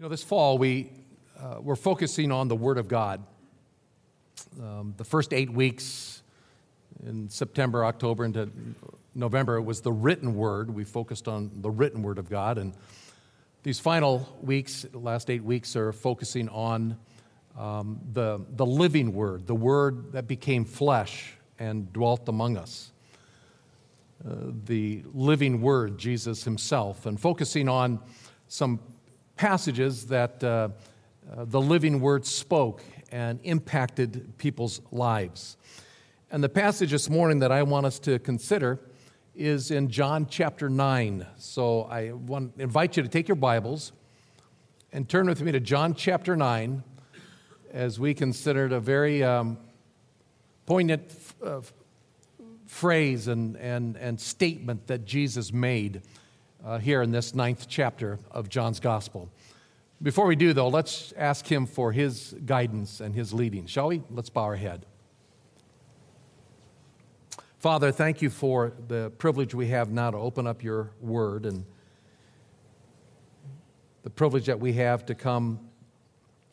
You know, this fall we, uh, we're focusing on the Word of God. Um, the first eight weeks in September, October, into November, it was the written Word. We focused on the written Word of God. And these final weeks, last eight weeks, are focusing on um, the, the living Word, the Word that became flesh and dwelt among us. Uh, the living Word, Jesus Himself, and focusing on some passages that uh, uh, the living word spoke and impacted people's lives. And the passage this morning that I want us to consider is in John chapter 9. So I want invite you to take your Bibles and turn with me to John chapter 9 as we considered a very um, poignant f- uh, phrase and, and, and statement that Jesus made uh, here in this ninth chapter of John's Gospel. Before we do, though, let's ask him for his guidance and his leading, shall we? Let's bow our head. Father, thank you for the privilege we have now to open up your word and the privilege that we have to come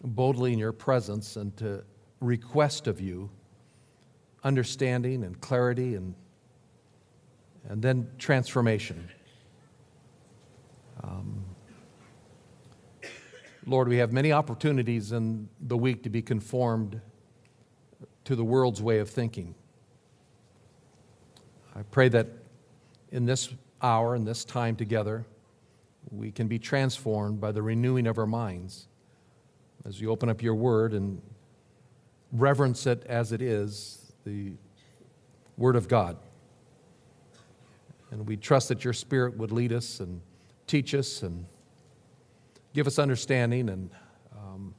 boldly in your presence and to request of you understanding and clarity and, and then transformation. Um, Lord, we have many opportunities in the week to be conformed to the world's way of thinking. I pray that in this hour, in this time together, we can be transformed by the renewing of our minds as you open up your word and reverence it as it is, the word of God. And we trust that your spirit would lead us and teach us and give us understanding and, um,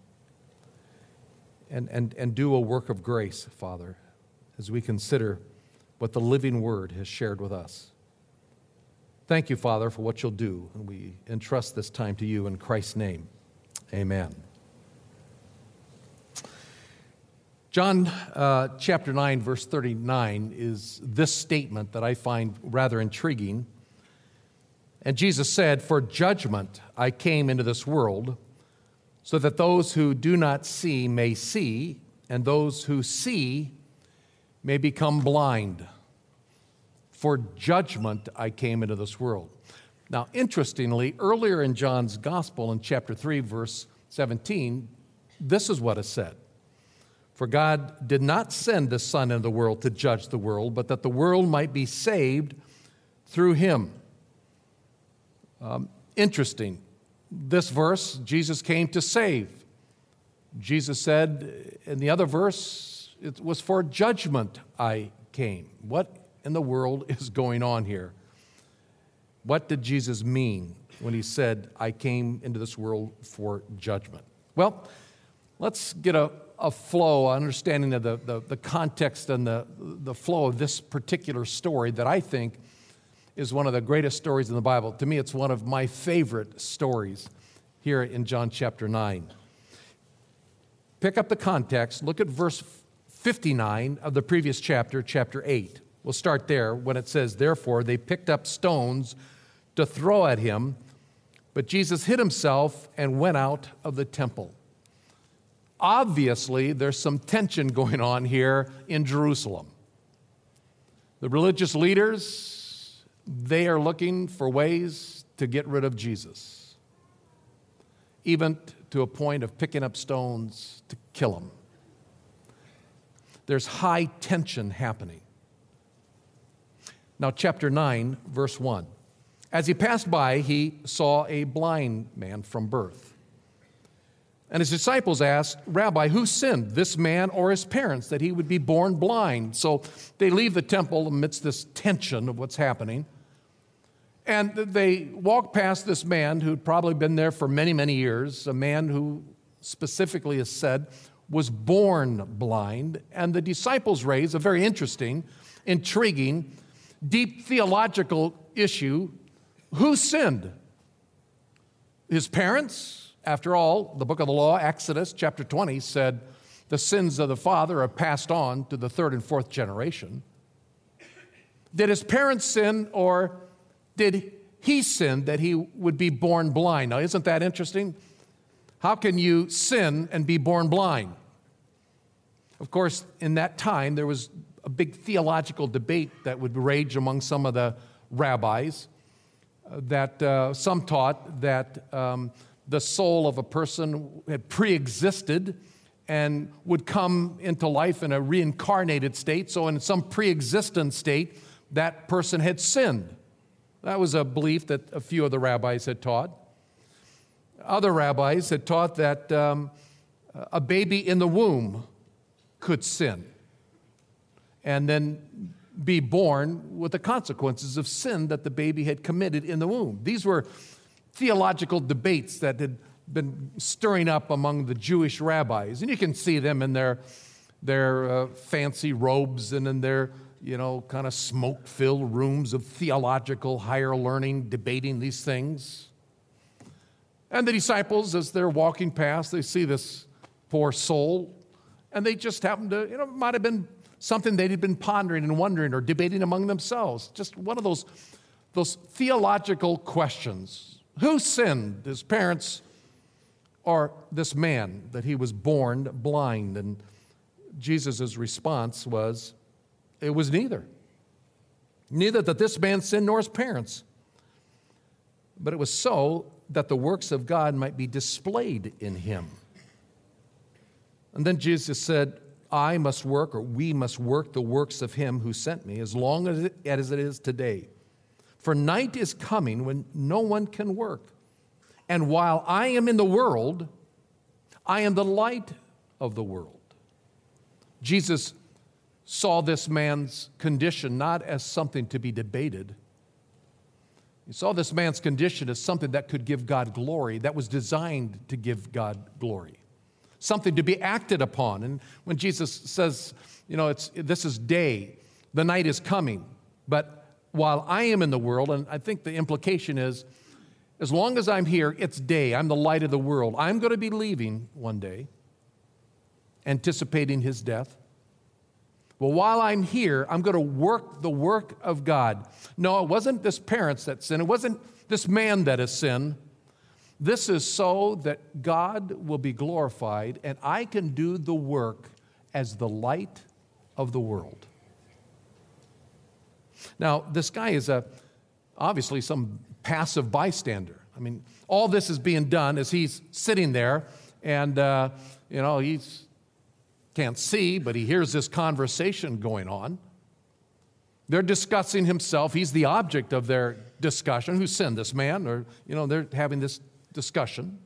and, and, and do a work of grace, Father, as we consider what the living word has shared with us. Thank you, Father, for what you'll do, and we entrust this time to you in Christ's name. Amen. John uh, chapter 9, verse 39 is this statement that I find rather intriguing. And Jesus said, For judgment I came into this world, so that those who do not see may see, and those who see may become blind. For judgment I came into this world. Now, interestingly, earlier in John's Gospel, in chapter 3, verse 17, this is what is said For God did not send the Son into the world to judge the world, but that the world might be saved through him. Um, interesting. This verse, Jesus came to save. Jesus said in the other verse, it was for judgment I came. What in the world is going on here? What did Jesus mean when he said, I came into this world for judgment? Well, let's get a, a flow, understanding of the, the, the context and the, the flow of this particular story that I think is one of the greatest stories in the Bible. To me, it's one of my favorite stories here in John chapter 9. Pick up the context, look at verse 59 of the previous chapter, chapter 8. We'll start there when it says, Therefore, they picked up stones to throw at him, but Jesus hid himself and went out of the temple. Obviously, there's some tension going on here in Jerusalem. The religious leaders, they are looking for ways to get rid of Jesus, even to a point of picking up stones to kill him. There's high tension happening. Now, chapter 9, verse 1. As he passed by, he saw a blind man from birth. And his disciples asked, Rabbi, who sinned, this man or his parents, that he would be born blind? So they leave the temple amidst this tension of what's happening. And they walk past this man who'd probably been there for many, many years, a man who specifically is said was born blind. And the disciples raise a very interesting, intriguing, deep theological issue who sinned? His parents? After all, the book of the law, Exodus chapter 20, said the sins of the father are passed on to the third and fourth generation. Did his parents sin or did he sin that he would be born blind? Now, isn't that interesting? How can you sin and be born blind? Of course, in that time, there was a big theological debate that would rage among some of the rabbis. Uh, that uh, some taught that um, the soul of a person had pre existed and would come into life in a reincarnated state. So, in some pre existent state, that person had sinned. That was a belief that a few of the rabbis had taught. Other rabbis had taught that um, a baby in the womb could sin and then be born with the consequences of sin that the baby had committed in the womb. These were theological debates that had been stirring up among the Jewish rabbis. And you can see them in their, their uh, fancy robes and in their, you know, kind of smoke filled rooms of theological higher learning, debating these things. And the disciples, as they're walking past, they see this poor soul, and they just happen to, you know, might have been something they'd been pondering and wondering or debating among themselves. Just one of those, those theological questions. Who sinned, his parents or this man, that he was born blind? And Jesus' response was, It was neither. Neither that this man sinned nor his parents, but it was so that the works of God might be displayed in him. And then Jesus said, I must work, or we must work the works of him who sent me, as long as it, as it is today. For night is coming when no one can work. And while I am in the world, I am the light of the world. Jesus saw this man's condition not as something to be debated. He saw this man's condition as something that could give God glory, that was designed to give God glory something to be acted upon. And when Jesus says, you know, it's, this is day, the night is coming, but while I am in the world, and I think the implication is, as long as I'm here, it's day. I'm the light of the world. I'm going to be leaving one day, anticipating his death. Well, while I'm here, I'm going to work the work of God. No, it wasn't this parents that sin. It wasn't this man that has sinned. This is so that God will be glorified and I can do the work as the light of the world. Now, this guy is a, obviously some passive bystander. I mean, all this is being done as he's sitting there and, uh, you know, he can't see, but he hears this conversation going on. They're discussing himself. He's the object of their discussion. Who sinned, this man? Or, you know, they're having this discussion.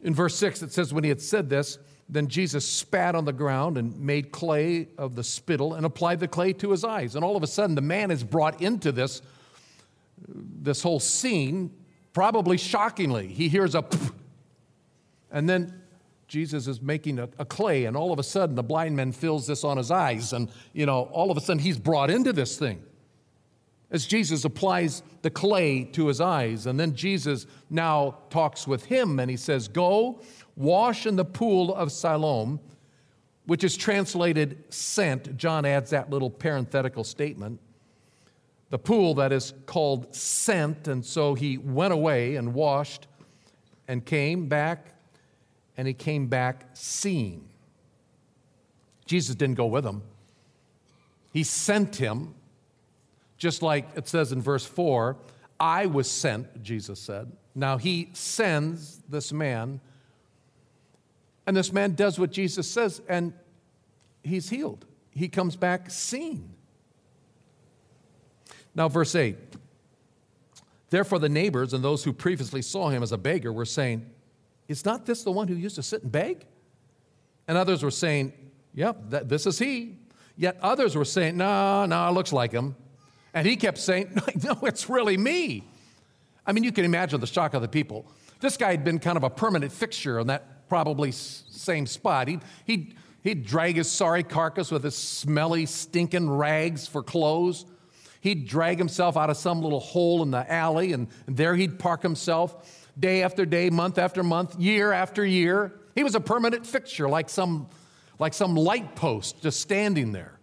In verse 6, it says, When he had said this, then Jesus spat on the ground and made clay of the spittle and applied the clay to his eyes. And all of a sudden, the man is brought into this, this whole scene, probably shockingly. He hears a and then Jesus is making a, a, clay, and all of a sudden, the blind man feels this on his eyes. And, you know, all of a sudden, he's brought into this thing as Jesus applies the clay to his eyes. And then Jesus now talks with him and he says, Go, wash in the pool of Siloam, which is translated sent. John adds that little parenthetical statement. The pool that is called sent. And so he went away and washed and came back, and he came back seeing. Jesus didn't go with him, he sent him just like it says in verse 4, I was sent, Jesus said. Now he sends this man, and this man does what Jesus says, and he's healed. He comes back seen. Now, verse 8. Therefore, the neighbors and those who previously saw him as a beggar were saying, Is not this the one who used to sit and beg? And others were saying, Yep, this is he. Yet others were saying, No, no, it looks like him. And he kept saying, No, it's really me. I mean, you can imagine the shock of the people. This guy had been kind of a permanent fixture on that probably same spot. He'd, he'd, he'd drag his sorry carcass with his smelly, stinking rags for clothes. He'd drag himself out of some little hole in the alley, and there he'd park himself day after day, month after month, year after year. He was a permanent fixture, like some, like some light post just standing there.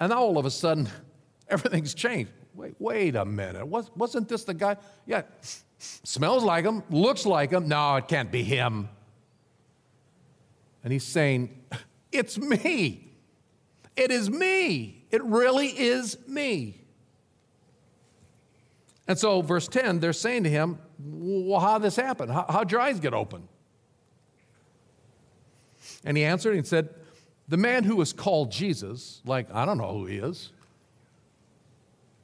And now all of a sudden, everything's changed. Wait, wait a minute. Was, wasn't this the guy? Yeah, Smells like him, looks like him. No, it can't be him. And he's saying, It's me. It is me. It really is me. And so, verse 10, they're saying to him, Well, how this happen? How, how'd your eyes get open? And he answered and said, The man who was called Jesus, like, I don't know who he is.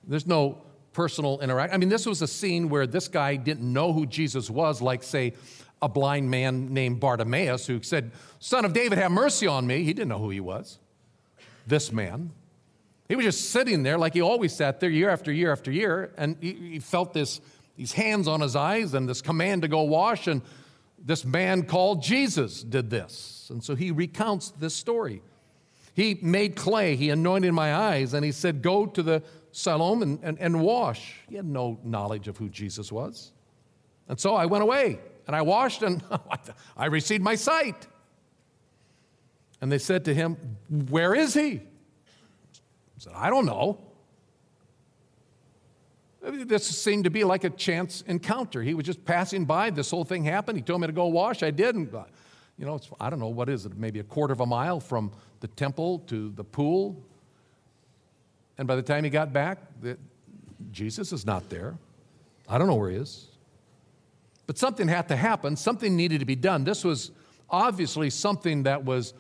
There's no personal interaction. I mean, this was a scene where this guy didn't know who Jesus was, like, say, a blind man named Bartimaeus who said, Son of David, have mercy on me. He didn't know who he was. This man. He was just sitting there like he always sat there year after year after year, and he, he felt this, these hands on his eyes and this command to go wash, and this man called Jesus did this. And so he recounts this story. He made clay, he anointed my eyes, and he said, Go to the Siloam and, and, and wash. He had no knowledge of who Jesus was. And so I went away and I washed and I received my sight. And they said to him, Where is he? He said, I don't know. This seemed to be like a chance encounter. He was just passing by. This whole thing happened. He told me to go wash. I did. And, you know, I don't know, what is it? Maybe a quarter of a mile from the temple to the pool. And by the time he got back, the, Jesus is not there. I don't know where he is. But something had to happen, something needed to be done. This was obviously something that was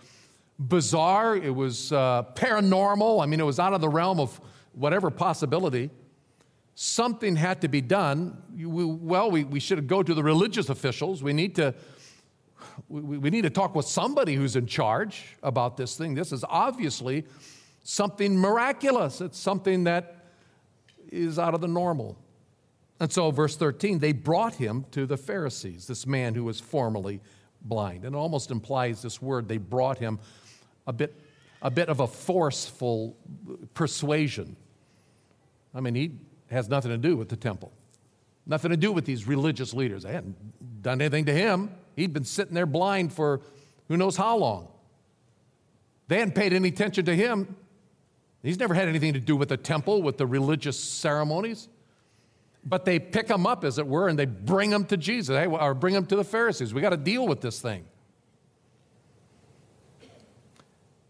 bizarre, it was uh, paranormal. I mean, it was out of the realm of whatever possibility. Something had to be done. We, well, we, we should go to the religious officials. We need to. We, we need to talk with somebody who's in charge about this thing. This is obviously something miraculous. It's something that is out of the normal. And so, verse 13, they brought him to the Pharisees, this man who was formerly blind. And it almost implies this word, they brought him a bit, a bit of a forceful persuasion. I mean, he has nothing to do with the temple, nothing to do with these religious leaders. They hadn't done anything to him. He'd been sitting there blind for who knows how long. They hadn't paid any attention to him. He's never had anything to do with the temple, with the religious ceremonies. But they pick him up, as it were, and they bring him to Jesus, or bring him to the Pharisees. We got to deal with this thing.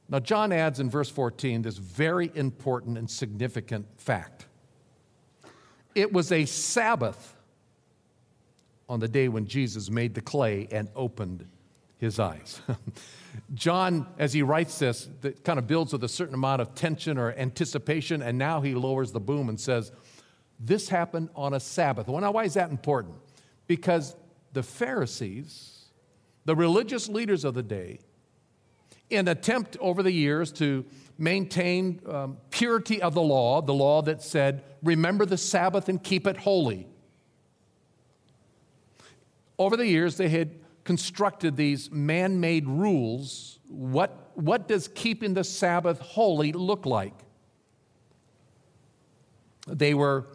Now, John adds in verse 14 this very important and significant fact. It was a Sabbath on the day when Jesus made the clay and opened his eyes. John, as he writes this, that kind of builds with a certain amount of tension or anticipation, and now he lowers the boom and says, This happened on a Sabbath. Well, now, why is that important? Because the Pharisees, the religious leaders of the day, in attempt over the years to maintain um, purity of the law, the law that said, remember the Sabbath and keep it holy. Over the years, they had constructed these man made rules, what, what does keeping the Sabbath holy look like? They were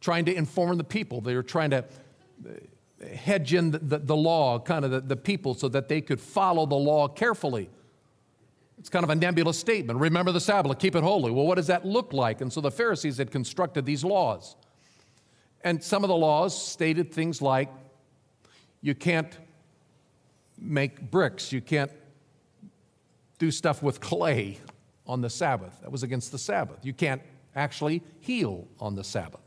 trying to inform the people, they were trying to uh, hedge in the, the, the law, kind of the, the people, so that they could follow the law carefully. It's kind of a nebulous statement. Remember the Sabbath, keep it holy. Well, what does that look like? And so the Pharisees had constructed these laws. And some of the laws stated things like you can't make bricks. You can't do stuff with clay on the Sabbath. That was against the Sabbath. You can't actually heal on the Sabbath.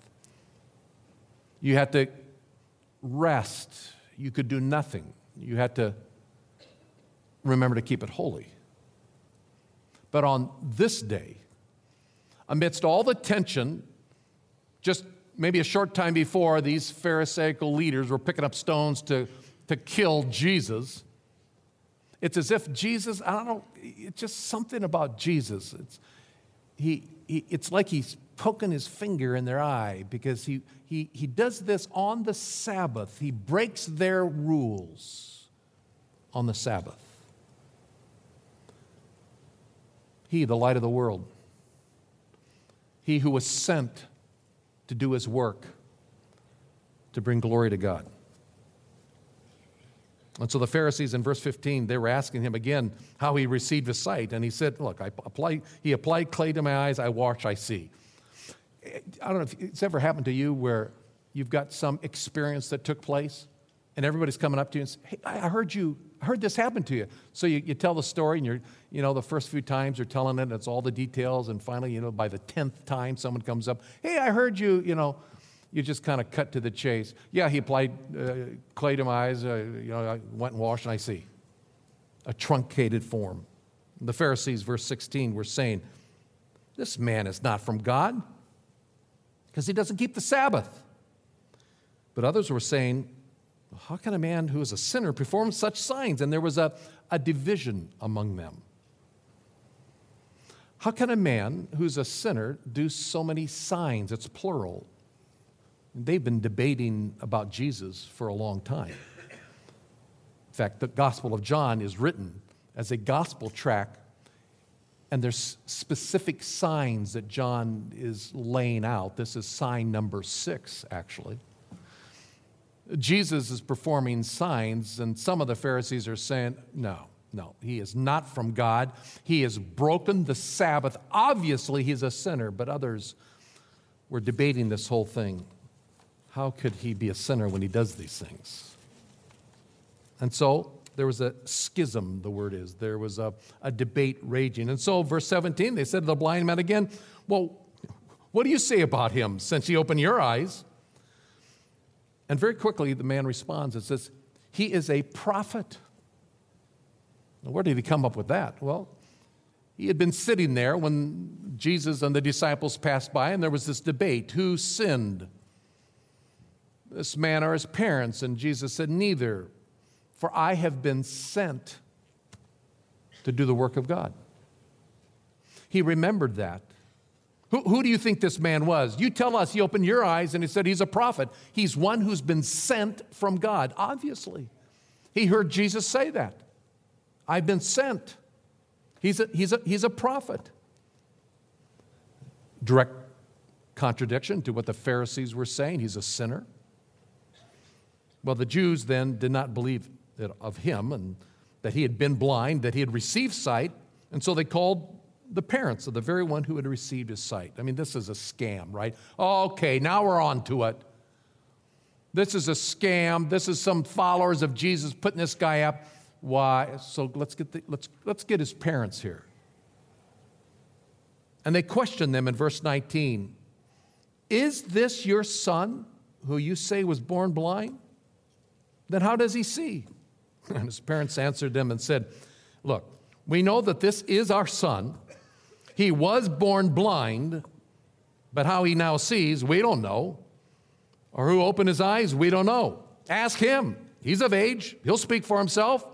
You had to rest. You could do nothing. You had to remember to keep it holy. But on this day, amidst all the tension, just maybe a short time before, these Pharisaical leaders were picking up stones to, to kill Jesus. It's as if Jesus, I don't know, it's just something about Jesus. It's, he, he, it's like he's poking his finger in their eye because he, he, he does this on the Sabbath. He breaks their rules on the Sabbath. He, the light of the world, he who was sent to do his work, to bring glory to God. And so the Pharisees in verse 15, they were asking him again how he received his sight. And he said, Look, I apply, he applied clay to my eyes, I wash, I see. I don't know if it's ever happened to you where you've got some experience that took place, and everybody's coming up to you and say, Hey, I heard you, I heard this happen to you. So you, you tell the story, and you're, you know, the first few times you're telling it, and it's all the details, and finally, you know, by the 10th time, someone comes up, Hey, I heard you, you know, you just kind of cut to the chase. Yeah, he applied uh, clay to my eyes, uh, you know, I went and washed, and I see. A truncated form. The Pharisees, verse 16, were saying, This man is not from God because he doesn't keep the Sabbath. But others were saying, How can a man who is a sinner perform such signs? And there was a, a division among them. How can a man who's a sinner do so many signs? It's plural. They've been debating about Jesus for a long time. In fact, the Gospel of John is written as a gospel track, and there's specific signs that John is laying out. This is sign number six, actually. Jesus is performing signs, and some of the Pharisees are saying, no, no, he is not from God. He has broken the Sabbath. Obviously, he's a sinner, but others were debating this whole thing. How could he be a sinner when he does these things? And so there was a schism, the word is. There was a, a debate raging. And so, verse 17, they said to the blind man again, Well, what do you say about him since he opened your eyes? And very quickly, the man responds and says, He is a prophet. Now, where did he come up with that? Well, he had been sitting there when Jesus and the disciples passed by, and there was this debate who sinned? This man or his parents? And Jesus said, Neither, for I have been sent to do the work of God. He remembered that. Who, who, do you think this man was? You tell us. He opened your eyes and he said he's a prophet. He's one who's been sent from God, obviously. He heard Jesus say that. I've been sent. He's a, he's a, he's a prophet. Direct contradiction to what the Pharisees were saying. He's a sinner. Well, the Jews then did not believe of him and that he had been blind, that he had received sight, and so they called the parents of the very one who had received his sight. I mean, this is a scam, right? Okay, now we're on to it. This is a scam. This is some followers of Jesus putting this guy up. Why? So let's get, the, let's, let's get his parents here. And they question them in verse 19 Is this your son who you say was born blind? Then how does he see? And his parents answered them and said, Look, we know that this is our son he was born blind, but how he now sees, we don't know. Or who opened his eyes, we don't know. Ask him. He's of age, he'll speak for himself.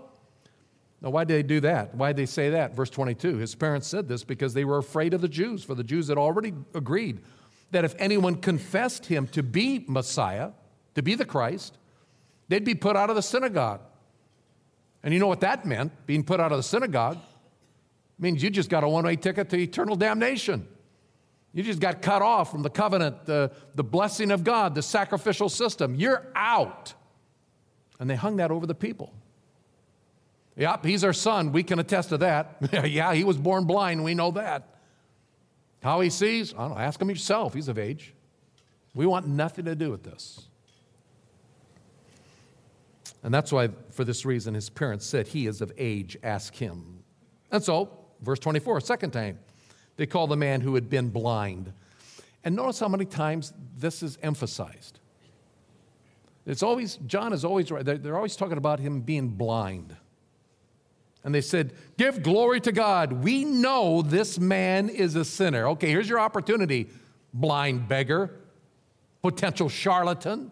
Now, why did they do that? Why did they say that? Verse 22 His parents said this because they were afraid of the Jews, for the Jews had already agreed that if anyone confessed him to be Messiah, to be the Christ, they'd be put out of the synagogue. And you know what that meant, being put out of the synagogue? Means you just got a one way ticket to eternal damnation. You just got cut off from the covenant, the, the blessing of God, the sacrificial system. You're out. And they hung that over the people. Yep, he's our son. We can attest to that. yeah, he was born blind. We know that. How he sees, I don't know. Ask him yourself. He's of age. We want nothing to do with this. And that's why, for this reason, his parents said, He is of age, ask him. And so Verse 24, second time, they call the man who had been blind. And notice how many times this is emphasized. It's always, John is always right. They're, they're always talking about him being blind. And they said, Give glory to God. We know this man is a sinner. Okay, here's your opportunity, blind beggar, potential charlatan.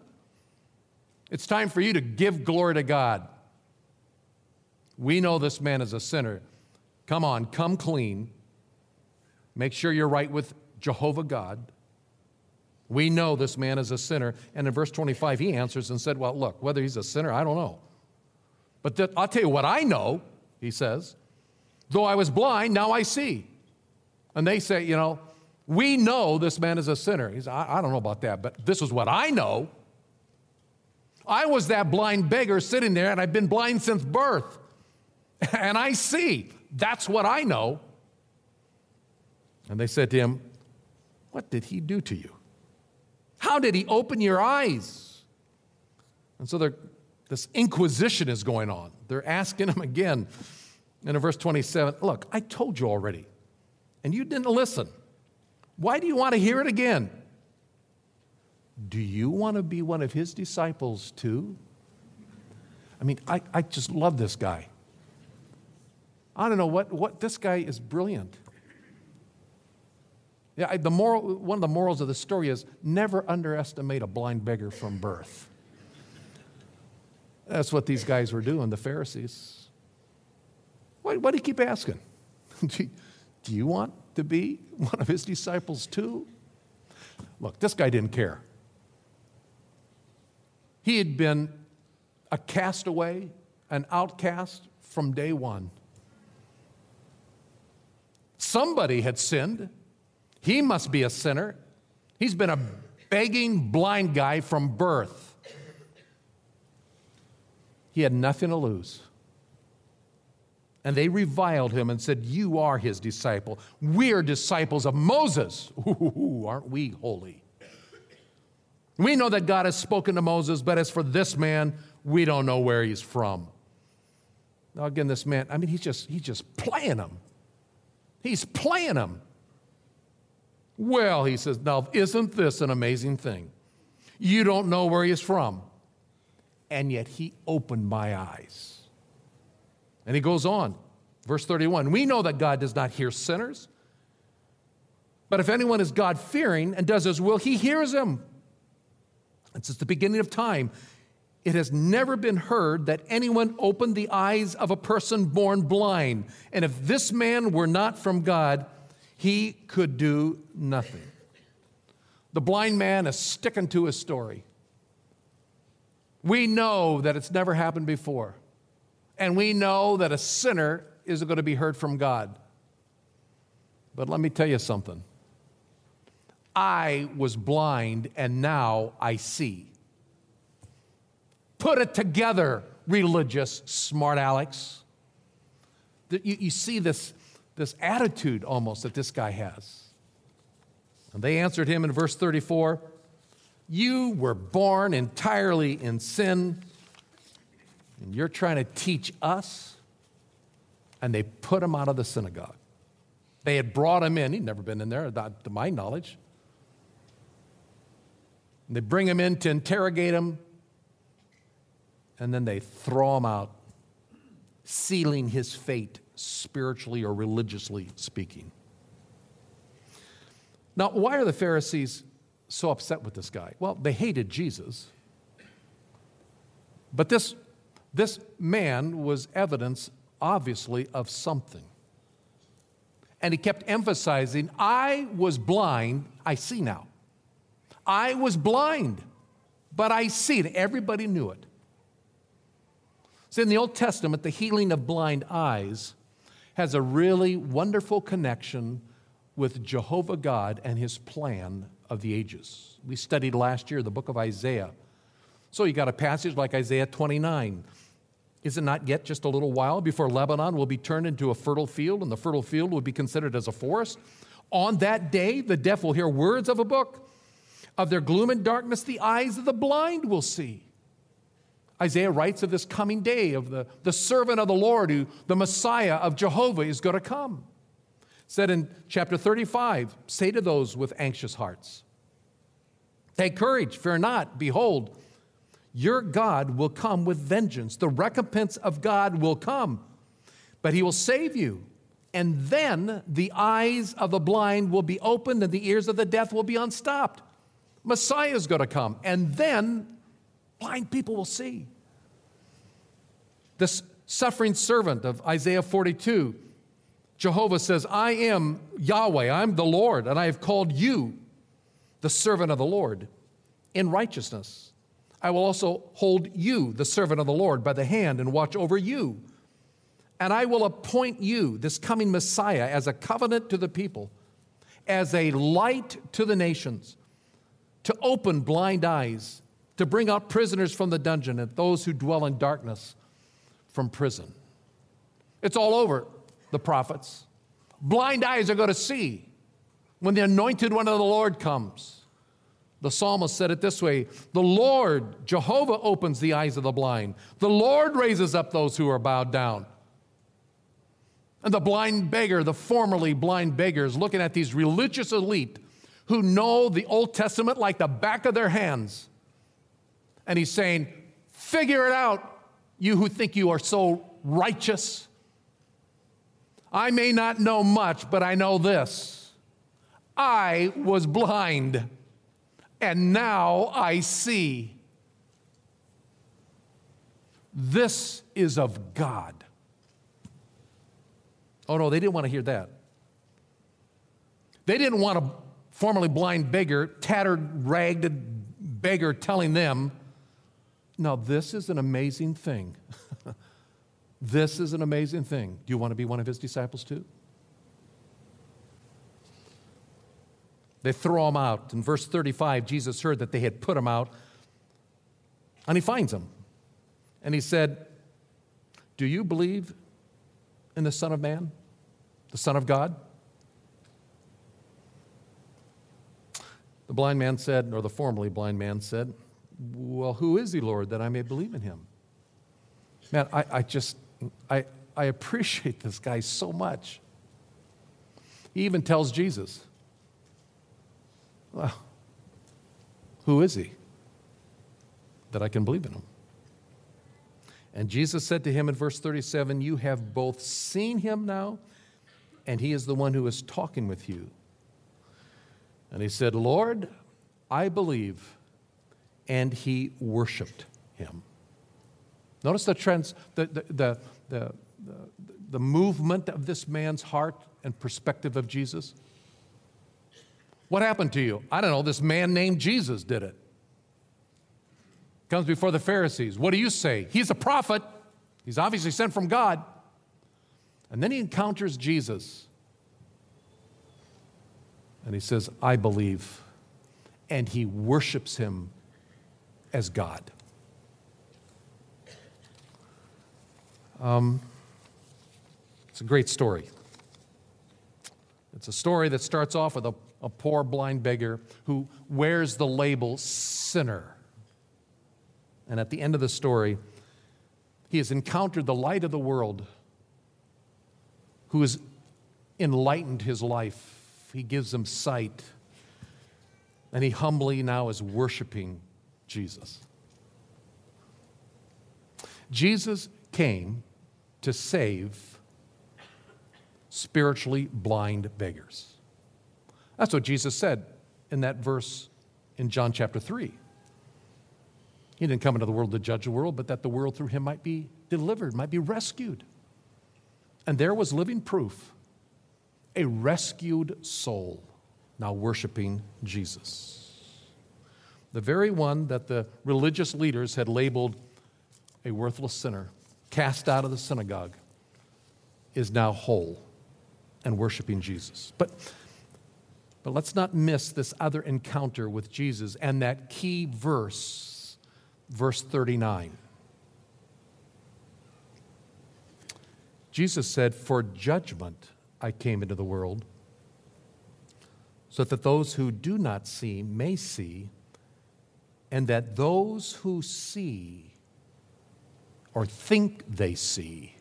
It's time for you to give glory to God. We know this man is a sinner. Come on, come clean. Make sure you're right with Jehovah God. We know this man is a sinner. And in verse 25, he answers and said, Well, look, whether he's a sinner, I don't know. But th- I'll tell you what I know, he says. Though I was blind, now I see. And they say, You know, we know this man is a sinner. He's, I, I don't know about that, but this is what I know. I was that blind beggar sitting there, and I've been blind since birth. And I see. That's what I know. And they said to him, What did he do to you? How did he open your eyes? And so this inquisition is going on. They're asking him again. And in verse 27, look, I told you already, and you didn't listen. Why do you want to hear it again? Do you want to be one of his disciples too? I mean, I, I just love this guy. I don't know what, what this guy is brilliant. Yeah, I, the moral, one of the morals of the story is never underestimate a blind beggar from birth. That's what these guys were doing, the Pharisees. Why, why do you keep asking? do you want to be one of his disciples too? Look, this guy didn't care. He had been a castaway, an outcast from day one. Somebody had sinned. He must be a sinner. He's been a begging blind guy from birth. He had nothing to lose. And they reviled him and said, You are his disciple. We're disciples of Moses. Ooh, aren't we holy? We know that God has spoken to Moses, but as for this man, we don't know where he's from. Now, again, this man, I mean, he's just, he's just playing them. He's playing them. Well, he says, now, isn't this an amazing thing? You don't know where he is from. And yet he opened my eyes. And he goes on, verse 31 We know that God does not hear sinners, but if anyone is God fearing and does his will, he hears him. And since the beginning of time, it has never been heard that anyone opened the eyes of a person born blind. And if this man were not from God, he could do nothing. The blind man is sticking to his story. We know that it's never happened before. And we know that a sinner isn't going to be heard from God. But let me tell you something I was blind and now I see. Put it together, religious smart Alex. You, you see this, this attitude almost that this guy has. And they answered him in verse 34 You were born entirely in sin, and you're trying to teach us. And they put him out of the synagogue. They had brought him in. He'd never been in there, to my knowledge. And they bring him in to interrogate him, and then they throw him out, sealing his fate spiritually or religiously speaking. Now, why are the Pharisees so upset with this guy? Well, they hated Jesus. But this, this man was evidence, obviously, of something. And he kept emphasizing, I was blind, I see now. I was blind, but I see it. Everybody knew it. So in the Old Testament, the healing of blind eyes has a really wonderful connection with Jehovah God and his plan of the ages. We studied last year the book of Isaiah. So you got a passage like Isaiah 29. Is it not yet just a little while before Lebanon will be turned into a fertile field and the fertile field will be considered as a forest? On that day, the deaf will hear words of a book of their gloom and darkness, the eyes of the blind will see. Isaiah writes of this coming day of the, the servant of the Lord, who the Messiah of Jehovah is going to come. said in chapter 35 say to those with anxious hearts, Take courage, fear not. Behold, your God will come with vengeance. The recompense of God will come, but he will save you. And then the eyes of the blind will be opened and the ears of the deaf will be unstopped. Messiah is going to come, and then blind people will see. This suffering servant of Isaiah 42, Jehovah says, I am Yahweh, I'm the Lord, and I have called you the servant of the Lord in righteousness. I will also hold you, the servant of the Lord, by the hand and watch over you. And I will appoint you, this coming Messiah, as a covenant to the people, as a light to the nations to open blind eyes, to bring out prisoners from the dungeon and those who dwell in darkness from prison. It's all over the prophets. Blind eyes are going to see when the anointed one of the Lord comes. The psalmist said it this way The Lord, Jehovah, opens the eyes of the blind. The Lord raises up those who are bowed down. And the blind beggar, the formerly blind beggar, is looking at these religious elite who know the Old Testament like the back of their hands. And he's saying, Figure it out, you who think you are so righteous. I may not know much, but I know this. I was blind, and now I see. This is of God. Oh no, they didn't want to hear that. They didn't want a formerly blind beggar, tattered, ragged beggar telling them, now this is an amazing thing. this is an amazing thing. Do you want to be one of his disciples too? They throw him out. In verse 35, Jesus heard that they had put him out, and he finds him. And he said, Do you believe in the Son of Man, the Son of God? The blind man said, or the formerly blind man said, Well, who is he, Lord, that I may believe in him? Man, I, I just, I, I appreciate this guy so much. He even tells Jesus, Well, who is he that I can believe in him? And Jesus said to him in verse 37 You have both seen him now, and he is the one who is talking with you. And he said, Lord, I believe. And he worshiped him. Notice the, trends, the, the, the, the, the movement of this man's heart and perspective of Jesus. What happened to you? I don't know, this man named Jesus did it. Comes before the Pharisees. What do you say? He's a prophet. He's obviously sent from God. And then he encounters Jesus. And he says, I believe. And he worships him as God. Um, it's a great story. It's a story that starts off with a, a poor blind beggar who wears the label sinner. And at the end of the story, he has encountered the light of the world who has enlightened his life. He gives him sight. And he humbly now is worshiping Jesus. Jesus came to save spiritually blind beggars. That's what Jesus said in that verse in John chapter 3. He didn't come into the world to judge the world, but that the world through him might be delivered, might be rescued. And there was living proof a rescued soul now worshiping Jesus. The very one that the religious leaders had labeled a worthless sinner, cast out of the synagogue, is now whole and worshiping Jesus. But, but let's not miss this other encounter with Jesus and that key verse verse 39. Jesus said, For judgment I came into the world, so that those who do not see may see, and that those who see or think they see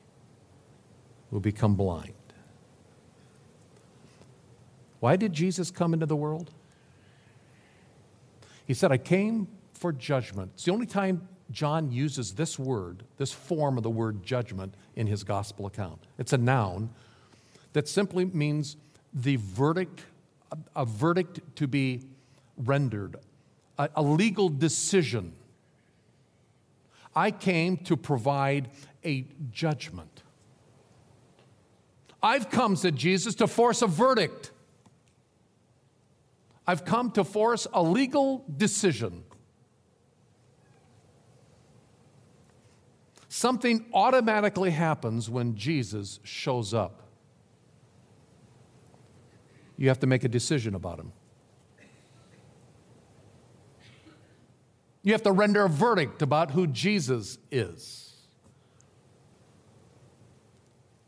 will become blind. Why did Jesus come into the world? He said, I came for judgment. It's the only time John uses this word, this form of the word judgment in his gospel account. It's a noun that simply means the verdict, a verdict to be rendered, a, a legal decision. I came to provide a judgment. I've come, said Jesus, to force a verdict. I've come to force a legal decision. Something automatically happens when Jesus shows up. You have to make a decision about him. You have to render a verdict about who Jesus is.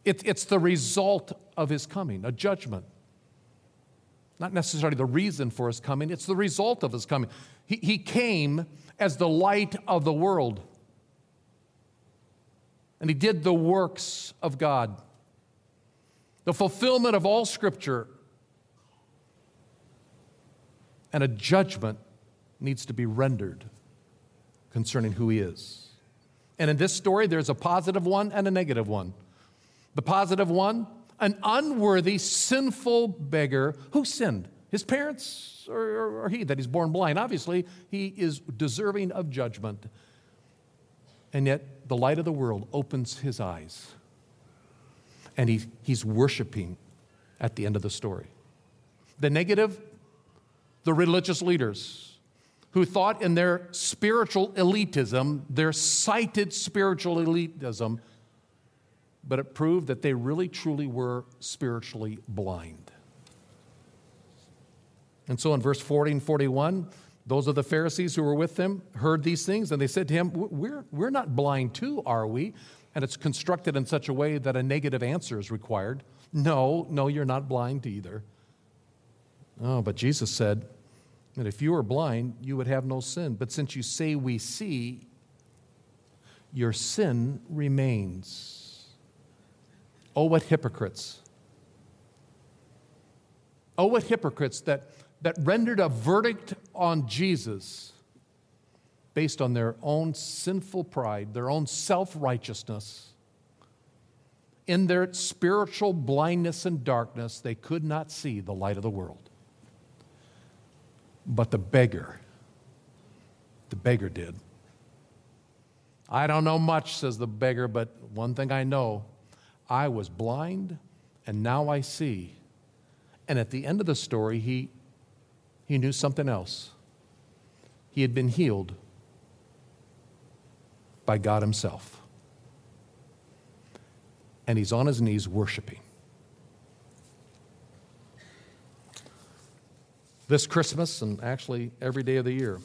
It, it's the result of his coming, a judgment. not necessarily the reason for his coming, it's the result of his coming. He, he came as the light of the world, and he did the works of God. The fulfillment of all scripture and a judgment needs to be rendered concerning who he is. And in this story, there's a positive one and a negative one. The positive one, an unworthy, sinful beggar who sinned? His parents or, or, or he that he's born blind? Obviously, he is deserving of judgment. And yet, the light of the world opens his eyes, and he, he's worshiping at the end of the story. The negative, the religious leaders who thought in their spiritual elitism, their cited spiritual elitism, but it proved that they really truly were spiritually blind. And so in verse 40 and 41, those of the Pharisees who were with him heard these things, and they said to him, We're, we're not blind too, are we? And it's constructed in such a way that a negative answer is required. No, no, you're not blind either. Oh, but Jesus said, and if you were blind, you would have no sin. But since you say we see, your sin remains. Oh, what hypocrites. Oh, what hypocrites that, that rendered a verdict on Jesus based on their own sinful pride, their own self righteousness. In their spiritual blindness and darkness, they could not see the light of the world. But the beggar, the beggar did. I don't know much, says the beggar, but one thing I know I was blind and now I see. And at the end of the story, he, he knew something else. He had been healed by God Himself. And he's on his knees worshiping. This Christmas and actually every day of the year.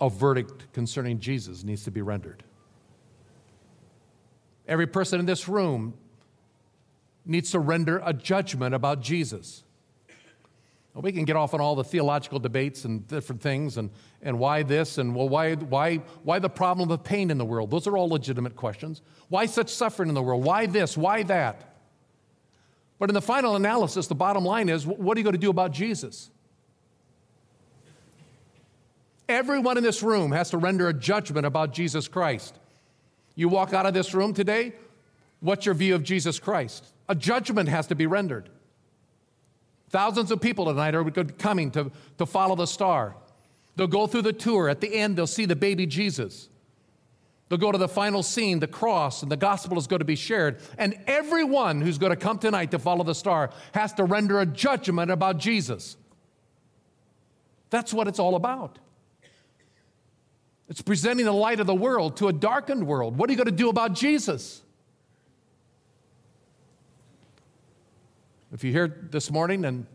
A verdict concerning Jesus needs to be rendered. Every person in this room needs to render a judgment about Jesus. we can get off on all the theological debates and different things and, and why this and well, why, why, why the problem of pain in the world. Those are all legitimate questions. Why such suffering in the world? Why this? Why that? But in the final analysis, the bottom line is what are you going to do about Jesus? Everyone in this room has to render a judgment about Jesus Christ. You walk out of this room today, what's your view of Jesus Christ? A judgment has to be rendered. Thousands of people tonight are coming to, to follow the star. They'll go through the tour. At the end, they'll see the baby Jesus. They'll go to the final scene, the cross, and the gospel is going to be shared. And everyone who's going to come tonight to follow the star has to render a judgment about Jesus. That's what it's all about. It's presenting the light of the world to a darkened world. What are you going to do about Jesus? If you're here this morning and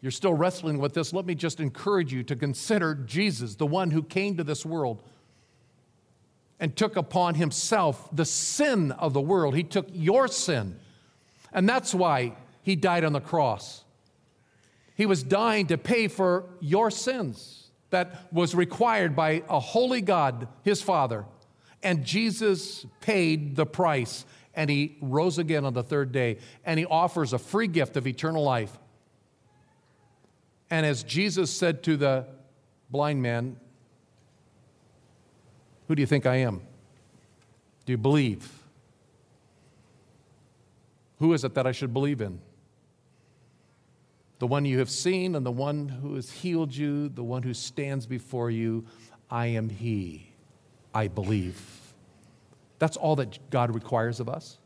you're still wrestling with this, let me just encourage you to consider Jesus, the one who came to this world and took upon himself the sin of the world. He took your sin. And that's why he died on the cross. He was dying to pay for your sins that was required by a holy God, his Father. And Jesus paid the price and he rose again on the third day and he offers a free gift of eternal life. And as Jesus said to the blind man, who do you think I am? Do you believe? Who is it that I should believe in? The one you have seen and the one who has healed you, the one who stands before you. I am He. I believe. That's all that God requires of us.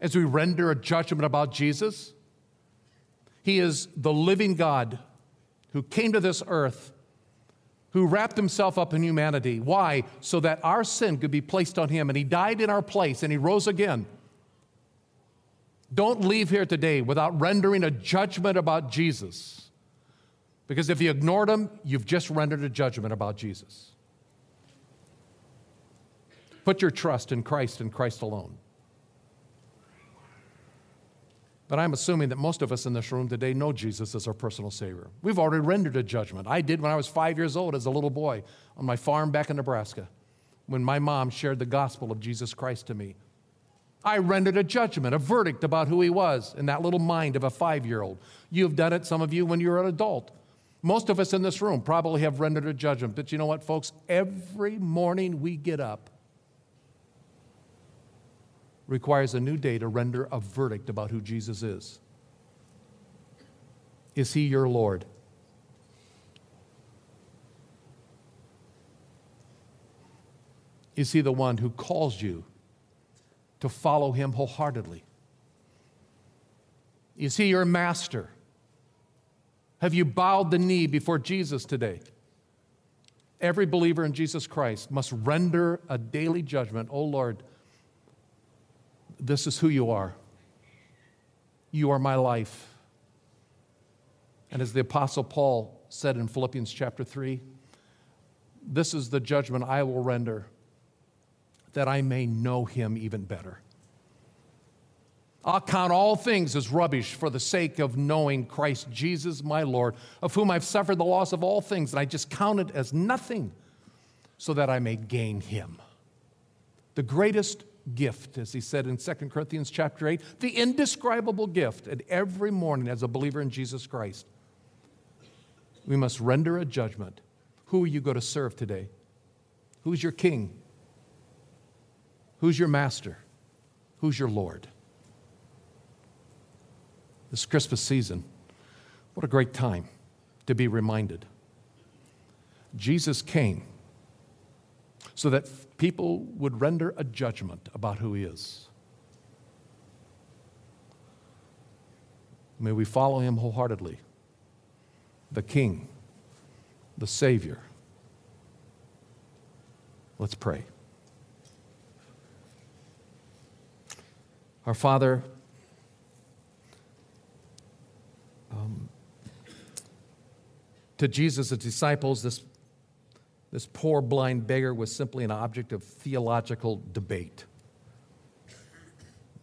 As we render a judgment about Jesus, He is the living God who came to this earth who wrapped himself up in humanity. Why? So that our sin could be placed on him. And he died in our place and he rose again. Don't leave here today without rendering a judgment about Jesus. Because if you ignored him, you've just rendered a judgment about Jesus. Put your trust in Christ and Christ alone. But I'm assuming that most of us in this room today know Jesus as our personal Savior. We've already rendered a judgment. I did when I was five years old as a little boy on my farm back in Nebraska when my mom shared the gospel of Jesus Christ to me. I rendered a judgment, a verdict about who he was in that little mind of a five year old. You've done it, some of you, when you're an adult. Most of us in this room probably have rendered a judgment. But you know what, folks? Every morning we get up requires a new day to render a verdict about who Jesus is. Is he your Lord? Is he the one who calls you to follow him wholeheartedly? Is he your master? Have you bowed the knee before Jesus today? Every believer in Jesus Christ must render a daily judgment. Oh Lord, this is who you are. You are my life. And as the Apostle Paul said in Philippians chapter 3, this is the judgment I will render that I may know him even better. I'll count all things as rubbish for the sake of knowing Christ Jesus my Lord, of whom I've suffered the loss of all things, and I just count it as nothing so that I may gain him. The greatest gift, as he said in 2 Corinthians chapter 8, the indescribable gift, and every morning as a believer in Jesus Christ, we must render a judgment. Who are you going to serve today? Who's your king? Who's your master? Who's your Lord? This Christmas season, what a great time to be reminded. Jesus came so that people would render a judgment about who he is. May we follow him wholeheartedly, the King, the Savior. Let's pray. Our Father, um, to Jesus' disciples, this, this poor blind beggar was simply an object of theological debate.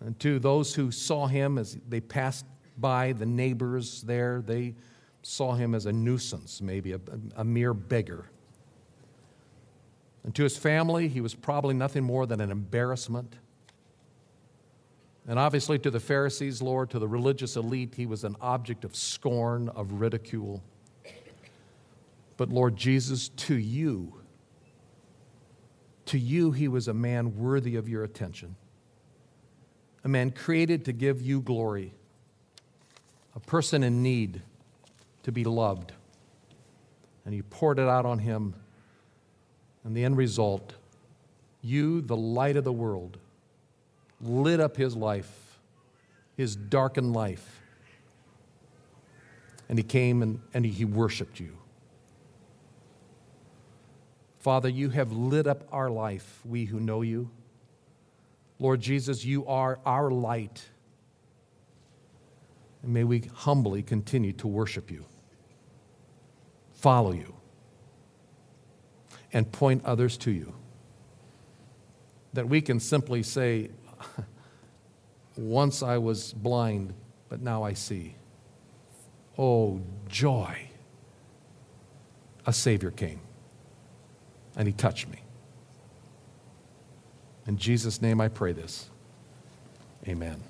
And to those who saw him as they passed by, the neighbors there, they saw him as a nuisance, maybe a, a, mere beggar. And to his family, he was probably nothing more than an embarrassment and obviously, to the Pharisees, Lord, to the religious elite, he was an object of scorn, of ridicule. But Lord Jesus, to you, to you, he was a man worthy of your attention, a man created to give you glory, a person in need to be loved. And you poured it out on him. And the end result, you, the light of the world, lit up his life, his darkened life. And he came and, and he worshiped you. Father, you have lit up our life, we who know you. Lord Jesus, you are our light. And may we humbly continue to worship you, follow you, and point others to you. That we can simply say, once I was blind, but now I see. Oh, joy. A Savior came, and He touched me. In Jesus' name I pray this. Amen.